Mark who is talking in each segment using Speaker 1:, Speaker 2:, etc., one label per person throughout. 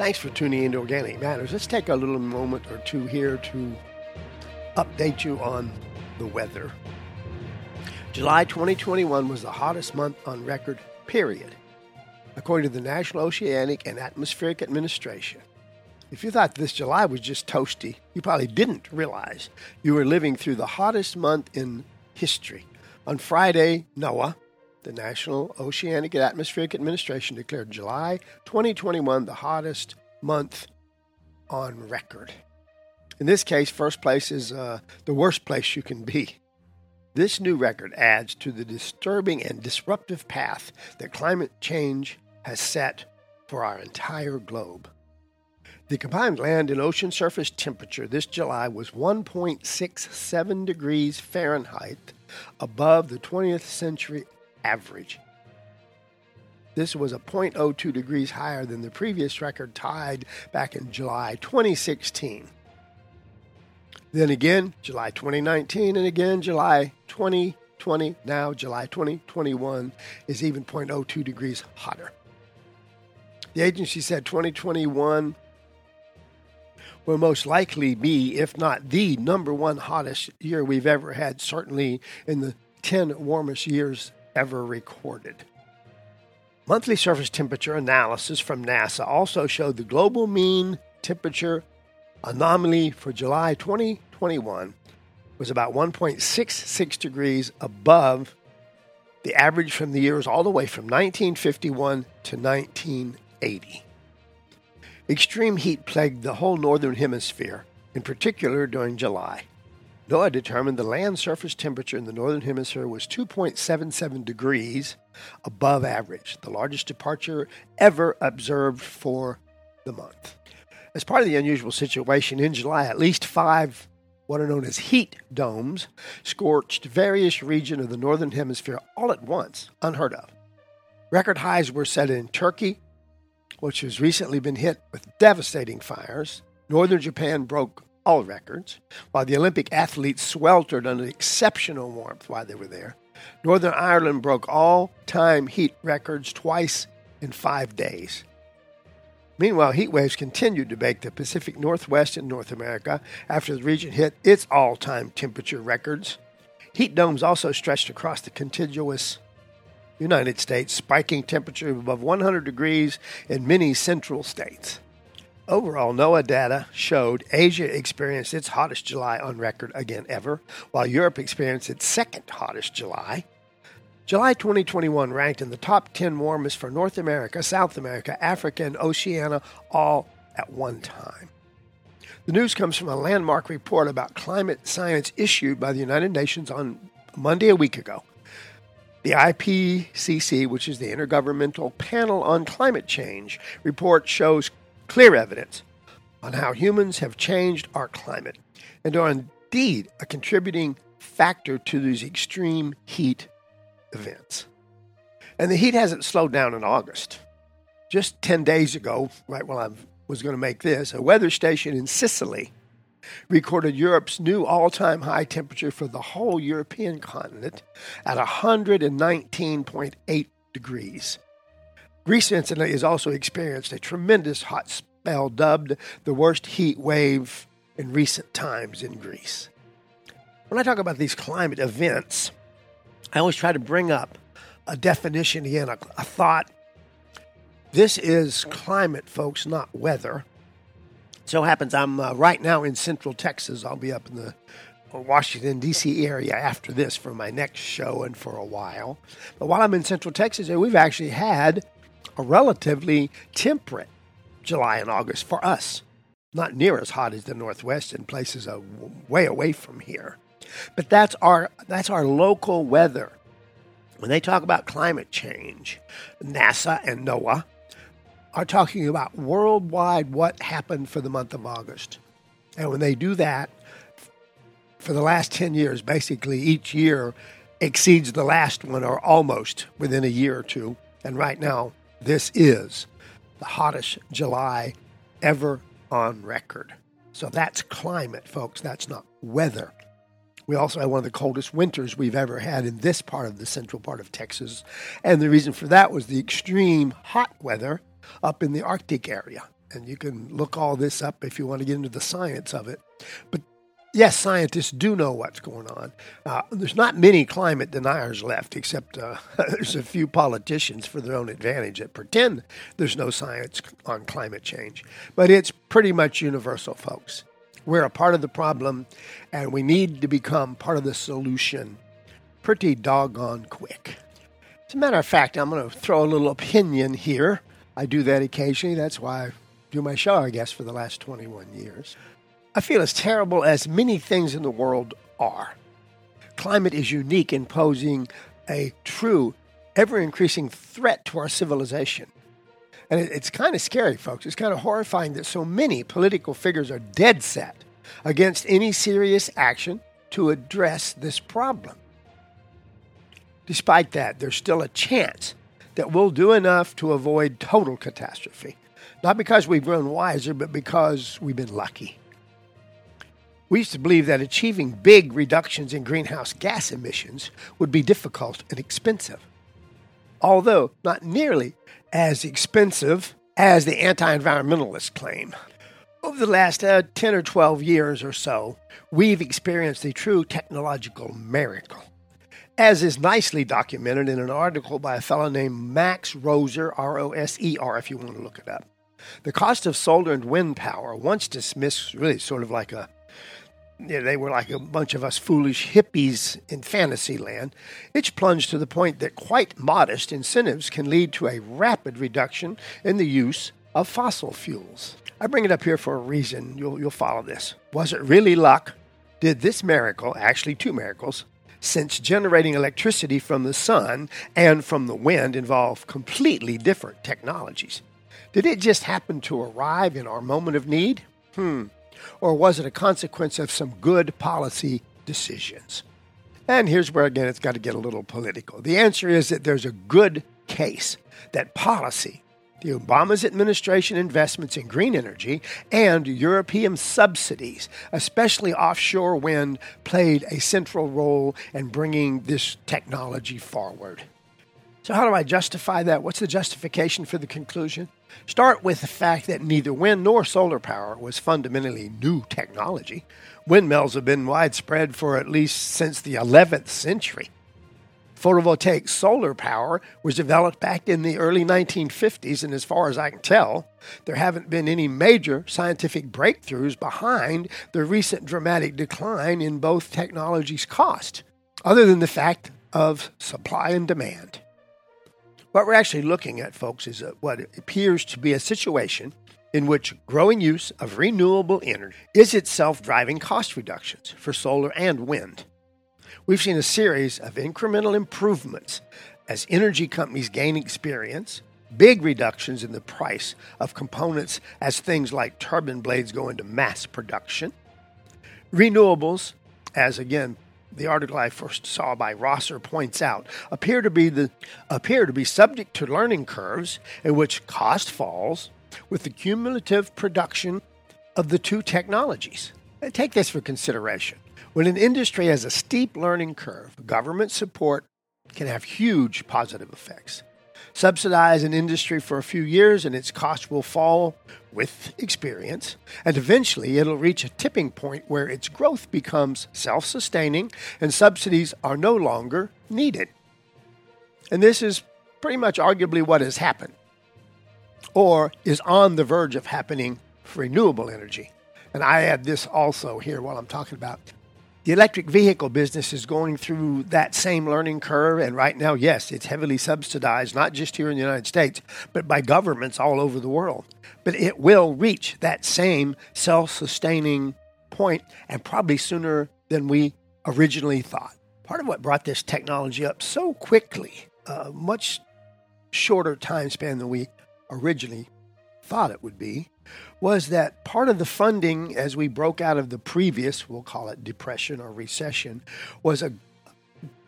Speaker 1: Thanks for tuning into Organic Matters. Let's take a little moment or two here to update you on the weather. July 2021 was the hottest month on record, period, according to the National Oceanic and Atmospheric Administration. If you thought this July was just toasty, you probably didn't realize you were living through the hottest month in history. On Friday, NOAA, the National Oceanic and Atmospheric Administration, declared July 2021 the hottest month on record. In this case, first place is uh, the worst place you can be. This new record adds to the disturbing and disruptive path that climate change has set for our entire globe. The combined land and ocean surface temperature this July was 1.67 degrees Fahrenheit above the 20th century average. This was a 0.02 degrees higher than the previous record tied back in July 2016. Then again, July 2019, and again, July 2020, now July 2021 is even 0.02 degrees hotter. The agency said 2021 will most likely be, if not the number one hottest year we've ever had, certainly in the 10 warmest years ever recorded. Monthly surface temperature analysis from NASA also showed the global mean temperature anomaly for July 2021 was about 1.66 degrees above the average from the years all the way from 1951 to 1980. Extreme heat plagued the whole northern hemisphere, in particular during July. NOAA determined the land surface temperature in the northern hemisphere was 2.77 degrees above average, the largest departure ever observed for the month. As part of the unusual situation, in July, at least five what are known as heat domes scorched various regions of the northern hemisphere all at once, unheard of. Record highs were set in Turkey, which has recently been hit with devastating fires. Northern Japan broke all records, while the Olympic athletes sweltered under exceptional warmth while they were there. Northern Ireland broke all time heat records twice in five days. Meanwhile, heat waves continued to bake the Pacific Northwest and North America after the region hit its all time temperature records. Heat domes also stretched across the contiguous United States, spiking temperature above 100 degrees in many central states. Overall, NOAA data showed Asia experienced its hottest July on record again ever, while Europe experienced its second hottest July. July 2021 ranked in the top 10 warmest for North America, South America, Africa, and Oceania all at one time. The news comes from a landmark report about climate science issued by the United Nations on Monday a week ago. The IPCC, which is the Intergovernmental Panel on Climate Change, report shows clear evidence on how humans have changed our climate and are indeed a contributing factor to these extreme heat events. And the heat hasn't slowed down in August. Just 10 days ago, right while I was going to make this, a weather station in Sicily recorded Europe's new all time high temperature for the whole European continent at 119.8 degrees. Greece, incidentally, has also experienced a tremendous hot spell dubbed the worst heat wave in recent times in Greece. When I talk about these climate events, I always try to bring up a definition again, a, a thought. This is climate, folks, not weather so happens I'm uh, right now in Central Texas. I'll be up in the Washington, D.C. area after this for my next show and for a while. But while I'm in Central Texas, we've actually had a relatively temperate July and August for us. Not near as hot as the Northwest in places way away from here. But that's our, that's our local weather. When they talk about climate change, NASA and NOAA are talking about worldwide what happened for the month of August. And when they do that, for the last 10 years, basically each year exceeds the last one or almost within a year or two. And right now, this is the hottest July ever on record. So that's climate, folks. That's not weather. We also had one of the coldest winters we've ever had in this part of the central part of Texas. And the reason for that was the extreme hot weather up in the Arctic area. and you can look all this up if you want to get into the science of it. But yes, scientists do know what's going on. Uh, there's not many climate deniers left, except uh, there's a few politicians for their own advantage that pretend there's no science on climate change. But it's pretty much universal, folks. We're a part of the problem, and we need to become part of the solution pretty doggone quick. As a matter of fact, I'm going to throw a little opinion here. I do that occasionally. That's why I do my show, I guess, for the last 21 years. I feel as terrible as many things in the world are. Climate is unique in posing a true, ever increasing threat to our civilization. And it's kind of scary, folks. It's kind of horrifying that so many political figures are dead set against any serious action to address this problem. Despite that, there's still a chance that we'll do enough to avoid total catastrophe. Not because we've grown wiser, but because we've been lucky. We used to believe that achieving big reductions in greenhouse gas emissions would be difficult and expensive, although not nearly as expensive as the anti environmentalists claim. Over the last uh, 10 or 12 years or so, we've experienced a true technological miracle, as is nicely documented in an article by a fellow named Max Roser, R O S E R, if you want to look it up. The cost of solar and wind power, once dismissed really sort of like a they were like a bunch of us foolish hippies in fantasy land. It's plunged to the point that quite modest incentives can lead to a rapid reduction in the use of fossil fuels. I bring it up here for a reason. You'll, you'll follow this. Was it really luck? Did this miracle, actually two miracles, since generating electricity from the sun and from the wind involve completely different technologies? Did it just happen to arrive in our moment of need? Hmm. Or was it a consequence of some good policy decisions? And here's where, again, it's got to get a little political. The answer is that there's a good case that policy, the Obama's administration investments in green energy, and European subsidies, especially offshore wind, played a central role in bringing this technology forward. So, how do I justify that? What's the justification for the conclusion? Start with the fact that neither wind nor solar power was fundamentally new technology. Windmills have been widespread for at least since the 11th century. Photovoltaic solar power was developed back in the early 1950s, and as far as I can tell, there haven't been any major scientific breakthroughs behind the recent dramatic decline in both technologies' cost, other than the fact of supply and demand. What we're actually looking at, folks, is a, what appears to be a situation in which growing use of renewable energy is itself driving cost reductions for solar and wind. We've seen a series of incremental improvements as energy companies gain experience, big reductions in the price of components as things like turbine blades go into mass production. Renewables, as again the article I first saw by Roser points out, appear to be the appear to be subject to learning curves in which cost falls with the cumulative production of the two technologies. And take this for consideration. When an industry has a steep learning curve, government support can have huge positive effects subsidize an industry for a few years and its cost will fall with experience. And eventually it'll reach a tipping point where its growth becomes self sustaining and subsidies are no longer needed. And this is pretty much arguably what has happened or is on the verge of happening for renewable energy. And I add this also here while I'm talking about the electric vehicle business is going through that same learning curve. And right now, yes, it's heavily subsidized, not just here in the United States, but by governments all over the world. But it will reach that same self sustaining point, and probably sooner than we originally thought. Part of what brought this technology up so quickly, a much shorter time span than we originally thought it would be, was that part of the funding as we broke out of the previous, we'll call it depression or recession, was a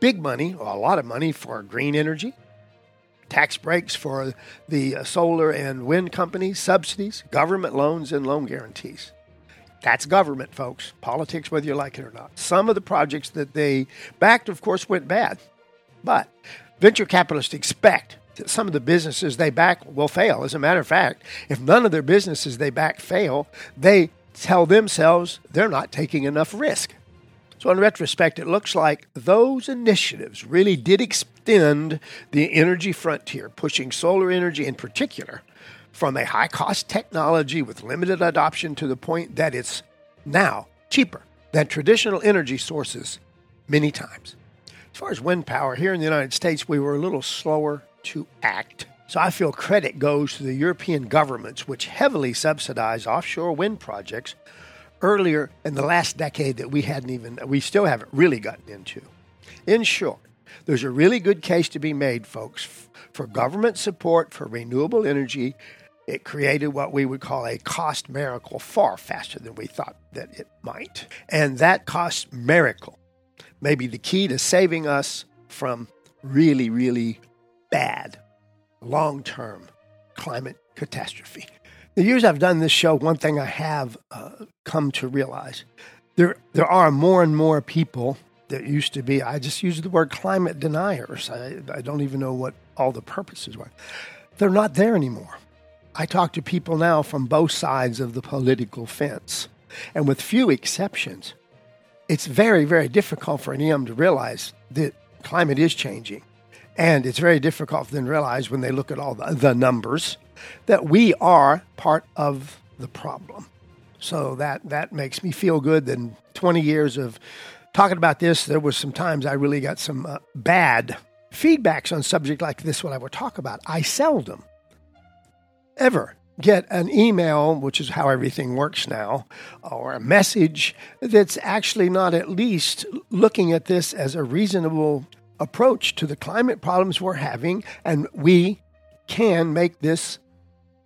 Speaker 1: big money, a lot of money for green energy, tax breaks for the solar and wind companies, subsidies, government loans, and loan guarantees. That's government, folks. Politics, whether you like it or not. Some of the projects that they backed, of course, went bad. But venture capitalists expect some of the businesses they back will fail. As a matter of fact, if none of their businesses they back fail, they tell themselves they're not taking enough risk. So, in retrospect, it looks like those initiatives really did extend the energy frontier, pushing solar energy in particular from a high cost technology with limited adoption to the point that it's now cheaper than traditional energy sources many times. As far as wind power, here in the United States, we were a little slower to act. So I feel credit goes to the European governments, which heavily subsidize offshore wind projects earlier in the last decade that we hadn't even, we still haven't really gotten into. In short, there's a really good case to be made, folks, for government support for renewable energy. It created what we would call a cost miracle far faster than we thought that it might. And that cost miracle may be the key to saving us from really, really bad long term climate catastrophe. The years I've done this show, one thing I have uh, come to realize there, there are more and more people that used to be, I just use the word climate deniers. I, I don't even know what all the purposes were. They're not there anymore. I talk to people now from both sides of the political fence. And with few exceptions, it's very, very difficult for an EM to realize that climate is changing. And it's very difficult to realize when they look at all the, the numbers that we are part of the problem. So that that makes me feel good. Then 20 years of talking about this, there was some times I really got some uh, bad feedbacks on subject like this. What I would talk about, I seldom ever get an email, which is how everything works now, or a message that's actually not at least looking at this as a reasonable approach to the climate problems we're having, and we can make this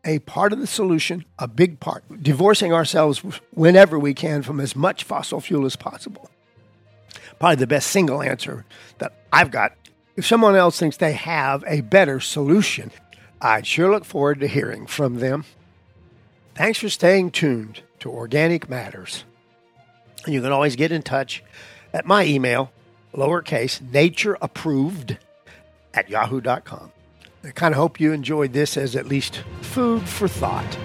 Speaker 1: a part of the solution, a big part, divorcing ourselves whenever we can from as much fossil fuel as possible. Probably the best single answer that I've got. If someone else thinks they have a better solution, I'd sure look forward to hearing from them. Thanks for staying tuned to Organic Matters. You can always get in touch at my email, lowercase, nature approved at yahoo.com. I kind of hope you enjoyed this as at least food for thought.